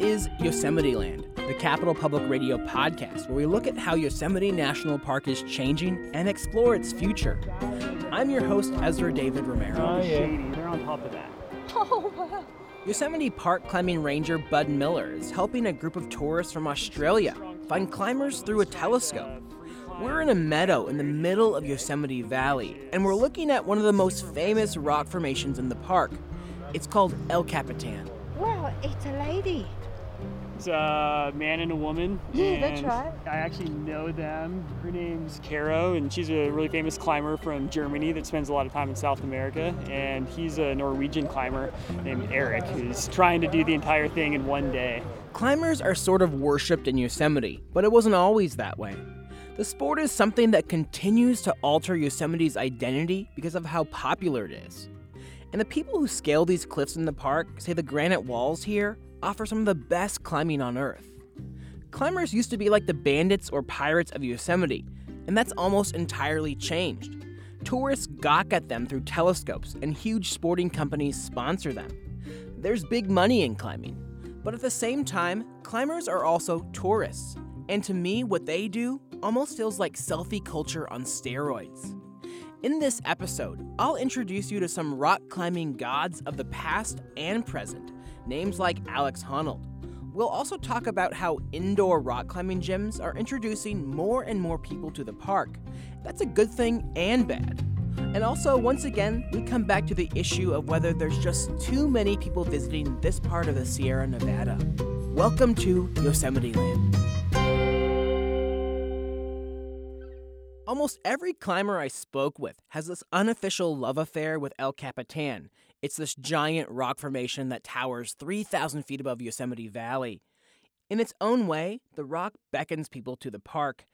is Yosemite Land, the Capital Public Radio podcast, where we look at how Yosemite National Park is changing and explore its future. I'm your host, Ezra David Romero. Oh, yeah. They're on top of that. Oh, wow. Yosemite Park climbing ranger Bud Miller is helping a group of tourists from Australia find climbers through a telescope. We're in a meadow in the middle of Yosemite Valley, and we're looking at one of the most famous rock formations in the park. It's called El Capitan. Wow, it's a lady. It's a uh, man and a woman. Yeah, that's and right. I actually know them. Her name's Caro, and she's a really famous climber from Germany that spends a lot of time in South America. And he's a Norwegian climber named Eric who's trying to do the entire thing in one day. Climbers are sort of worshipped in Yosemite, but it wasn't always that way. The sport is something that continues to alter Yosemite's identity because of how popular it is. And the people who scale these cliffs in the park say the granite walls here offer some of the best climbing on Earth. Climbers used to be like the bandits or pirates of Yosemite, and that's almost entirely changed. Tourists gawk at them through telescopes, and huge sporting companies sponsor them. There's big money in climbing, but at the same time, climbers are also tourists. And to me, what they do almost feels like selfie culture on steroids. In this episode, I'll introduce you to some rock climbing gods of the past and present, names like Alex Honnold. We'll also talk about how indoor rock climbing gyms are introducing more and more people to the park. That's a good thing and bad. And also, once again, we come back to the issue of whether there's just too many people visiting this part of the Sierra Nevada. Welcome to Yosemite Land. Almost every climber I spoke with has this unofficial love affair with El Capitan. It's this giant rock formation that towers 3,000 feet above Yosemite Valley. In its own way, the rock beckons people to the park,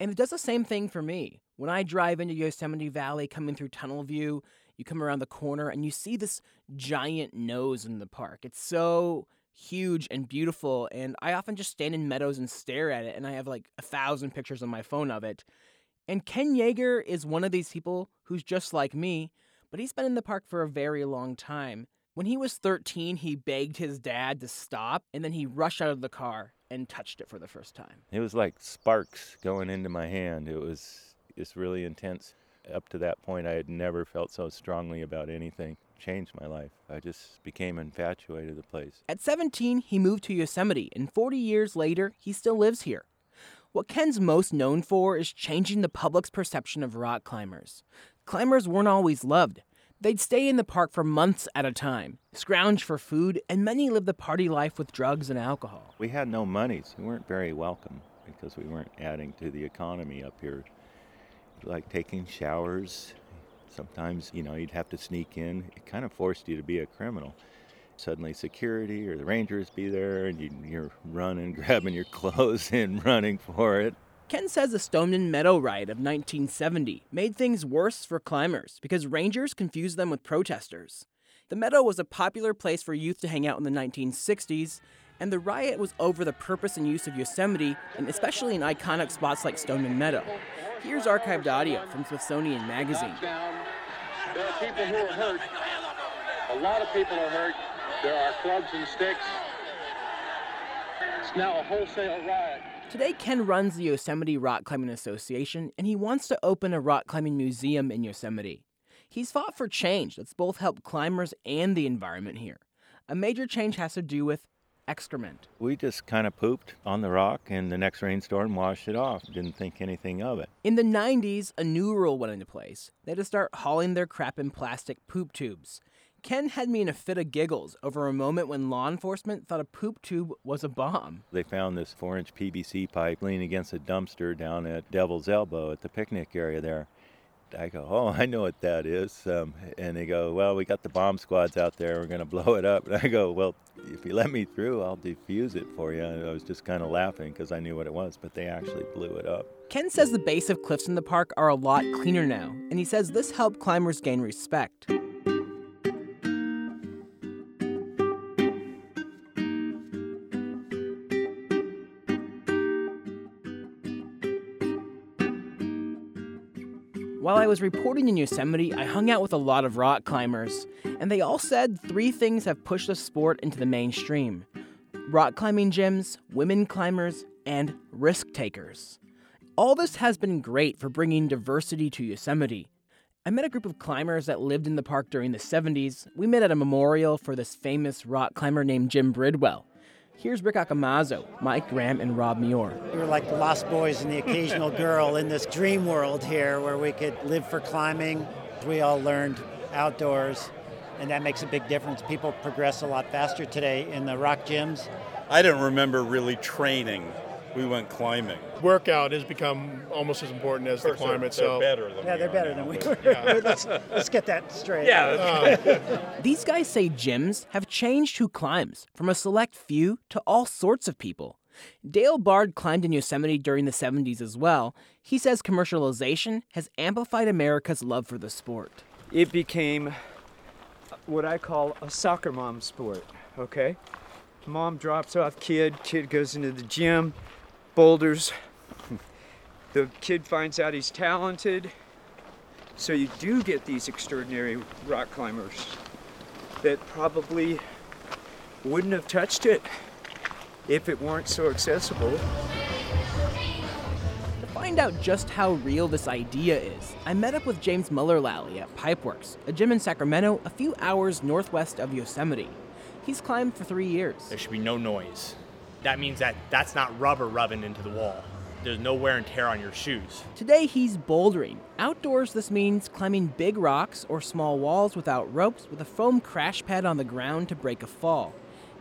and it does the same thing for me. When I drive into Yosemite Valley coming through Tunnel View, you come around the corner and you see this giant nose in the park. It's so huge and beautiful, and I often just stand in meadows and stare at it, and I have like a thousand pictures on my phone of it. And Ken Yeager is one of these people who's just like me, but he's been in the park for a very long time. When he was 13, he begged his dad to stop, and then he rushed out of the car and touched it for the first time. It was like sparks going into my hand. It was just really intense. Up to that point, I had never felt so strongly about anything. Changed my life. I just became infatuated with the place. At 17, he moved to Yosemite, and 40 years later, he still lives here. What Ken's most known for is changing the public's perception of rock climbers. Climbers weren't always loved. They'd stay in the park for months at a time, scrounge for food, and many lived the party life with drugs and alcohol. We had no money, so we weren't very welcome because we weren't adding to the economy up here. Like taking showers. Sometimes, you know, you'd have to sneak in. It kind of forced you to be a criminal. Suddenly, security or the rangers be there, and you, you're running, grabbing your clothes and running for it. Ken says the Stoneman Meadow riot of 1970 made things worse for climbers because rangers confused them with protesters. The meadow was a popular place for youth to hang out in the 1960s, and the riot was over the purpose and use of Yosemite, and especially in iconic spots like Stoneman Meadow. Here's archived audio from Smithsonian Magazine. There are people who are hurt. A lot of people are hurt. There are clubs and sticks. It's now a wholesale riot. Today, Ken runs the Yosemite Rock Climbing Association, and he wants to open a rock climbing museum in Yosemite. He's fought for change that's both helped climbers and the environment here. A major change has to do with excrement. We just kind of pooped on the rock, and the next rainstorm washed it off. Didn't think anything of it. In the 90s, a new rule went into place. They had to start hauling their crap in plastic poop tubes. Ken had me in a fit of giggles over a moment when law enforcement thought a poop tube was a bomb. They found this four inch PVC pipe leaning against a dumpster down at Devil's Elbow at the picnic area there. I go, oh, I know what that is. Um, and they go, well, we got the bomb squads out there. We're going to blow it up. And I go, well, if you let me through, I'll defuse it for you. And I was just kind of laughing because I knew what it was, but they actually blew it up. Ken says the base of cliffs in the park are a lot cleaner now, and he says this helped climbers gain respect. Was reporting in Yosemite, I hung out with a lot of rock climbers, and they all said three things have pushed the sport into the mainstream rock climbing gyms, women climbers, and risk takers. All this has been great for bringing diversity to Yosemite. I met a group of climbers that lived in the park during the 70s. We met at a memorial for this famous rock climber named Jim Bridwell. Here's Rick Accomazzo, Mike Graham, and Rob Muir. We were like the lost boys and the occasional girl in this dream world here where we could live for climbing. We all learned outdoors, and that makes a big difference. People progress a lot faster today in the rock gyms. I don't remember really training. We went climbing. Workout has become almost as important as the climb they're, itself. They're better than Yeah, we they're are better now, than we but- were. Yeah. let's, let's get that straight. Yeah. Um, These guys say gyms have changed who climbs, from a select few to all sorts of people. Dale Bard climbed in Yosemite during the 70s as well. He says commercialization has amplified America's love for the sport. it became what I call a soccer mom sport, okay? Mom drops off kid, kid goes into the gym, boulders. The kid finds out he's talented. So you do get these extraordinary rock climbers that probably wouldn't have touched it if it weren't so accessible. To find out just how real this idea is, I met up with James Mullerlally at Pipeworks, a gym in Sacramento a few hours northwest of Yosemite. He's climbed for three years. There should be no noise. That means that that's not rubber rubbing into the wall. There's no wear and tear on your shoes. Today he's bouldering. Outdoors, this means climbing big rocks or small walls without ropes with a foam crash pad on the ground to break a fall.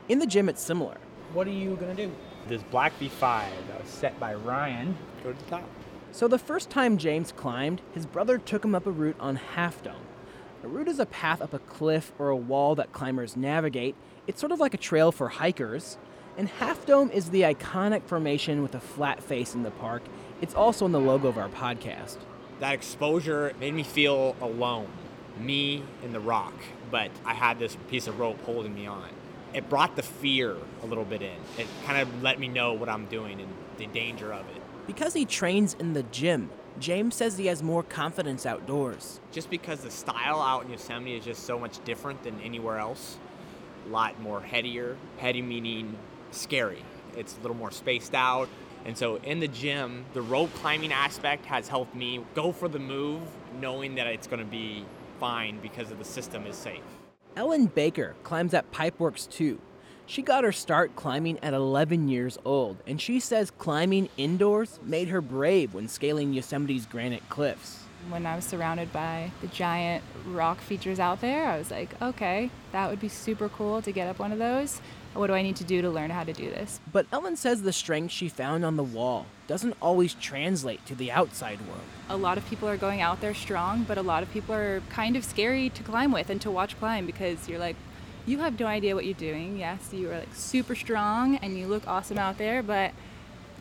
In the gym, it's similar. What are you gonna do? This Black V5 that was set by Ryan. Go to the top. So, the first time James climbed, his brother took him up a route on Half Dome. A route is a path up a cliff or a wall that climbers navigate. It's sort of like a trail for hikers. And Half Dome is the iconic formation with a flat face in the park. It's also in the logo of our podcast. That exposure made me feel alone, me and the rock, but I had this piece of rope holding me on. It brought the fear a little bit in. It kind of let me know what I'm doing and the danger of it. Because he trains in the gym, James says he has more confidence outdoors. Just because the style out in Yosemite is just so much different than anywhere else, a lot more headier. Heady meaning scary. It's a little more spaced out. And so in the gym, the rope climbing aspect has helped me go for the move, knowing that it's going to be fine because of the system is safe. Ellen Baker climbs at Pipeworks too. She got her start climbing at 11 years old, and she says climbing indoors made her brave when scaling Yosemite's granite cliffs. When I was surrounded by the giant rock features out there, I was like, okay, that would be super cool to get up one of those. What do I need to do to learn how to do this? But Ellen says the strength she found on the wall doesn't always translate to the outside world. A lot of people are going out there strong, but a lot of people are kind of scary to climb with and to watch climb because you're like, you have no idea what you're doing. Yes, you are like super strong and you look awesome out there, but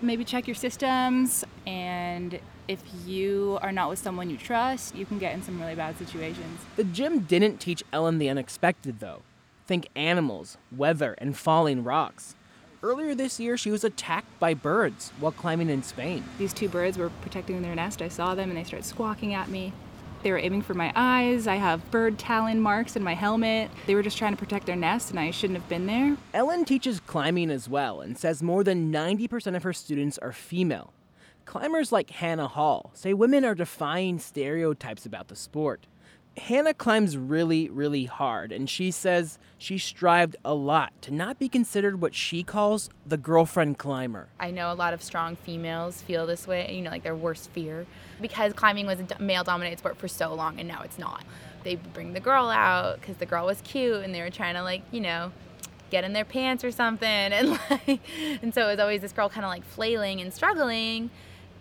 maybe check your systems and if you are not with someone you trust, you can get in some really bad situations. The gym didn't teach Ellen the unexpected, though. Think animals, weather, and falling rocks. Earlier this year, she was attacked by birds while climbing in Spain. These two birds were protecting their nest. I saw them and they started squawking at me. They were aiming for my eyes. I have bird talon marks in my helmet. They were just trying to protect their nest, and I shouldn't have been there. Ellen teaches climbing as well and says more than 90% of her students are female. Climbers like Hannah Hall say women are defying stereotypes about the sport. Hannah climbs really, really hard, and she says she strived a lot to not be considered what she calls the girlfriend climber. I know a lot of strong females feel this way, you know, like their worst fear. Because climbing was a male dominated sport for so long and now it's not. They bring the girl out because the girl was cute and they were trying to, like, you know, get in their pants or something. And, like, and so it was always this girl kind of like flailing and struggling.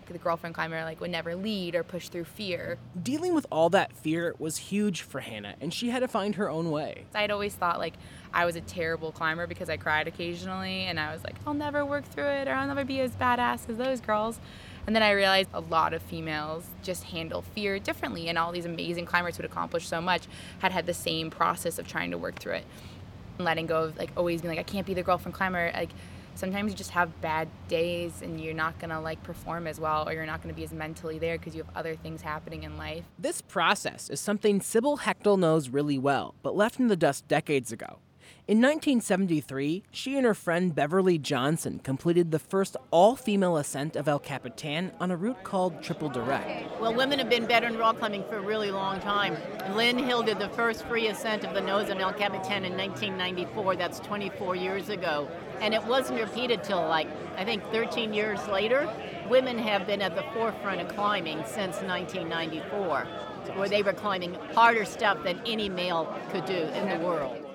The girlfriend climber like would never lead or push through fear. Dealing with all that fear was huge for Hannah, and she had to find her own way. I'd always thought like I was a terrible climber because I cried occasionally, and I was like, I'll never work through it, or I'll never be as badass as those girls. And then I realized a lot of females just handle fear differently, and all these amazing climbers who'd accomplished so much had had the same process of trying to work through it. And letting go of like always being like, I can't be the girlfriend climber. Like sometimes you just have bad days and you're not gonna like perform as well or you're not gonna be as mentally there because you have other things happening in life. This process is something Sibylle Hechtel knows really well, but left in the dust decades ago. In 1973, she and her friend Beverly Johnson completed the first all female ascent of El Capitan on a route called Triple Direct. Well, women have been better in rock climbing for a really long time. Lynn Hill did the first free ascent of the nose on El Capitan in 1994. That's 24 years ago. And it wasn't repeated till like, I think, 13 years later. Women have been at the forefront of climbing since 1994, where they were climbing harder stuff than any male could do in the world.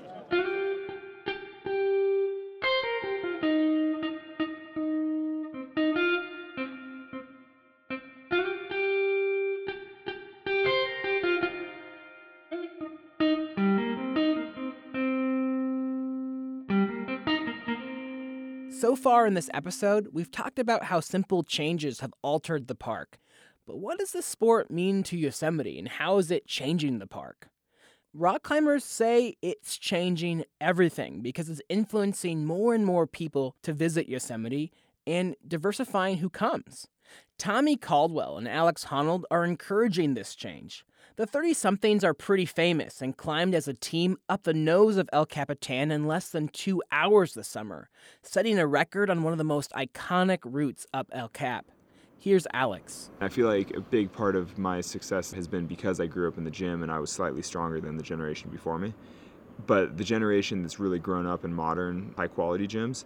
Far in this episode, we've talked about how simple changes have altered the park. But what does this sport mean to Yosemite and how is it changing the park? Rock climbers say it's changing everything because it's influencing more and more people to visit Yosemite and diversifying who comes. Tommy Caldwell and Alex Honnold are encouraging this change. The 30 somethings are pretty famous and climbed as a team up the nose of El Capitan in less than two hours this summer, setting a record on one of the most iconic routes up El Cap. Here's Alex. I feel like a big part of my success has been because I grew up in the gym and I was slightly stronger than the generation before me. But the generation that's really grown up in modern, high quality gyms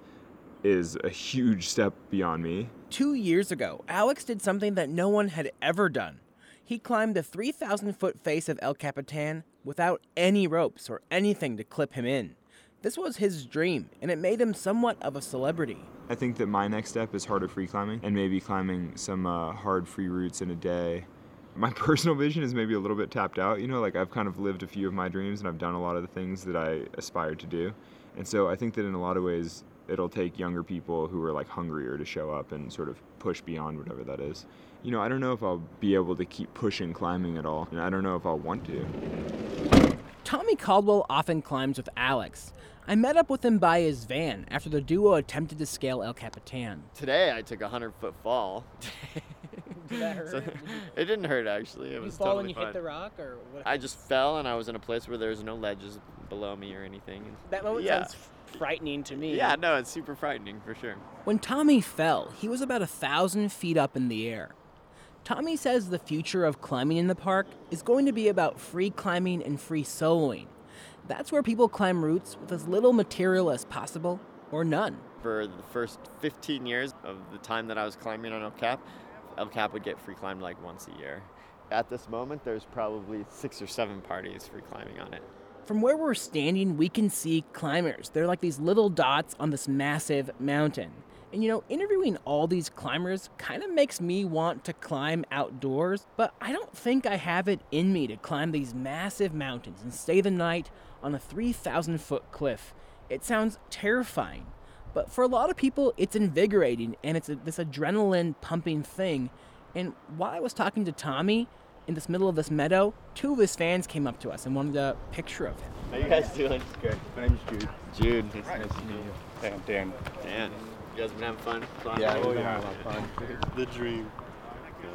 is a huge step beyond me. Two years ago, Alex did something that no one had ever done. He climbed the 3,000 foot face of El Capitan without any ropes or anything to clip him in. This was his dream, and it made him somewhat of a celebrity. I think that my next step is harder free climbing and maybe climbing some uh, hard free routes in a day. My personal vision is maybe a little bit tapped out. You know, like I've kind of lived a few of my dreams and I've done a lot of the things that I aspired to do. And so I think that in a lot of ways, it'll take younger people who are like hungrier to show up and sort of push beyond whatever that is. You know, I don't know if I'll be able to keep pushing climbing at all. And I don't know if I'll want to. Tommy Caldwell often climbs with Alex. I met up with him by his van after the duo attempted to scale El Capitan. Today I took a hundred foot fall. Did that hurt? So, it didn't hurt actually. It you was fall totally when you fine. hit the rock, or what? I just fell and I was in a place where there was no ledges below me or anything. That moment yeah. sounds frightening to me. Yeah, no, it's super frightening for sure. When Tommy fell, he was about a thousand feet up in the air. Tommy says the future of climbing in the park is going to be about free climbing and free soloing. That's where people climb routes with as little material as possible or none. For the first 15 years of the time that I was climbing on El Cap, El Cap would get free climbed like once a year. At this moment, there's probably six or seven parties free climbing on it. From where we're standing, we can see climbers. They're like these little dots on this massive mountain. And you know, interviewing all these climbers kind of makes me want to climb outdoors, but I don't think I have it in me to climb these massive mountains and stay the night on a 3,000 foot cliff. It sounds terrifying, but for a lot of people, it's invigorating and it's a, this adrenaline pumping thing. And while I was talking to Tommy in this middle of this meadow, two of his fans came up to us and wanted a picture of him. How you guys doing? Good. My name's Jude. Jude. It's nice to meet you. Dan. Dan. Dan. You guys been having fun? Yeah, Oh, we've been having a lot of fun. the dream.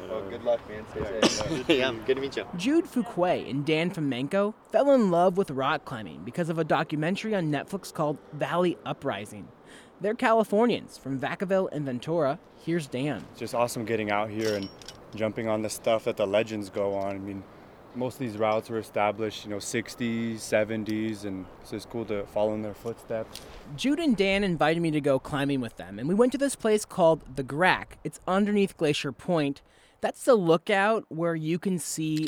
Oh, good luck, man. Stay safe. yeah, good to meet you. Jude Fuquay and Dan Fomenko fell in love with rock climbing because of a documentary on Netflix called Valley Uprising. They're Californians from Vacaville and Ventura. Here's Dan. It's just awesome getting out here and jumping on the stuff that the legends go on. I mean, most of these routes were established, you know, 60s, 70s, and so it's cool to follow in their footsteps. Jude and Dan invited me to go climbing with them, and we went to this place called the Grack. It's underneath Glacier Point. That's the lookout where you can see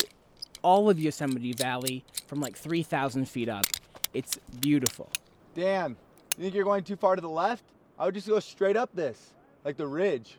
all of Yosemite Valley from like 3,000 feet up. It's beautiful. Dan, you think you're going too far to the left? I would just go straight up this, like the ridge.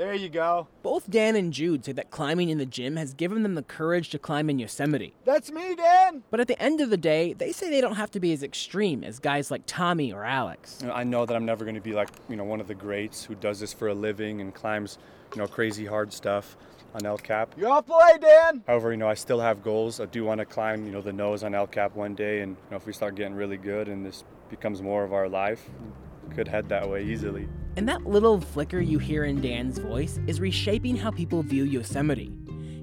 There you go. Both Dan and Jude say that climbing in the gym has given them the courage to climb in Yosemite. That's me, Dan! But at the end of the day, they say they don't have to be as extreme as guys like Tommy or Alex. I know that I'm never going to be like, you know, one of the greats who does this for a living and climbs, you know, crazy hard stuff on El Cap. You're off belay, Dan! However, you know, I still have goals. I do want to climb, you know, the nose on El Cap one day, and you know, if we start getting really good and this becomes more of our life, could head that way easily. And that little flicker you hear in Dan's voice is reshaping how people view Yosemite.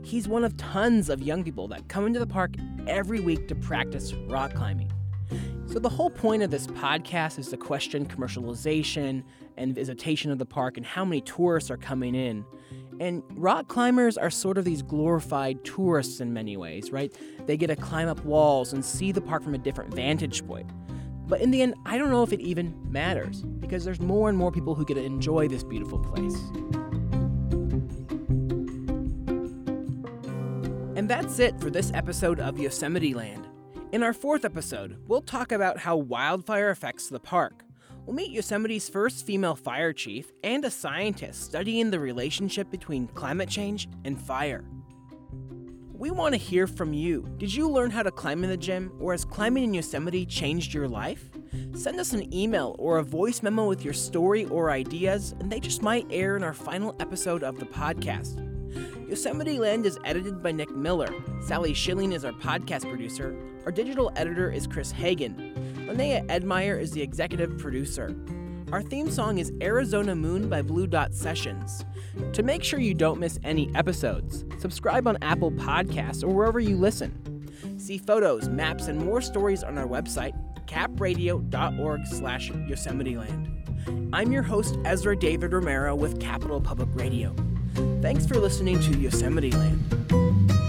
He's one of tons of young people that come into the park every week to practice rock climbing. So, the whole point of this podcast is to question commercialization and visitation of the park and how many tourists are coming in. And rock climbers are sort of these glorified tourists in many ways, right? They get to climb up walls and see the park from a different vantage point. But in the end, I don't know if it even matters because there's more and more people who get to enjoy this beautiful place. And that's it for this episode of Yosemite Land. In our fourth episode, we'll talk about how wildfire affects the park. We'll meet Yosemite's first female fire chief and a scientist studying the relationship between climate change and fire. We want to hear from you. Did you learn how to climb in the gym, or has climbing in Yosemite changed your life? Send us an email or a voice memo with your story or ideas, and they just might air in our final episode of the podcast. Yosemite Land is edited by Nick Miller. Sally Schilling is our podcast producer. Our digital editor is Chris Hagen. Linnea Edmeyer is the executive producer. Our theme song is Arizona Moon by Blue Dot Sessions. To make sure you don't miss any episodes, subscribe on Apple Podcasts or wherever you listen. See photos, maps, and more stories on our website, capradio.org slash Yosemiteland. I'm your host, Ezra David Romero with Capital Public Radio. Thanks for listening to Yosemite Land.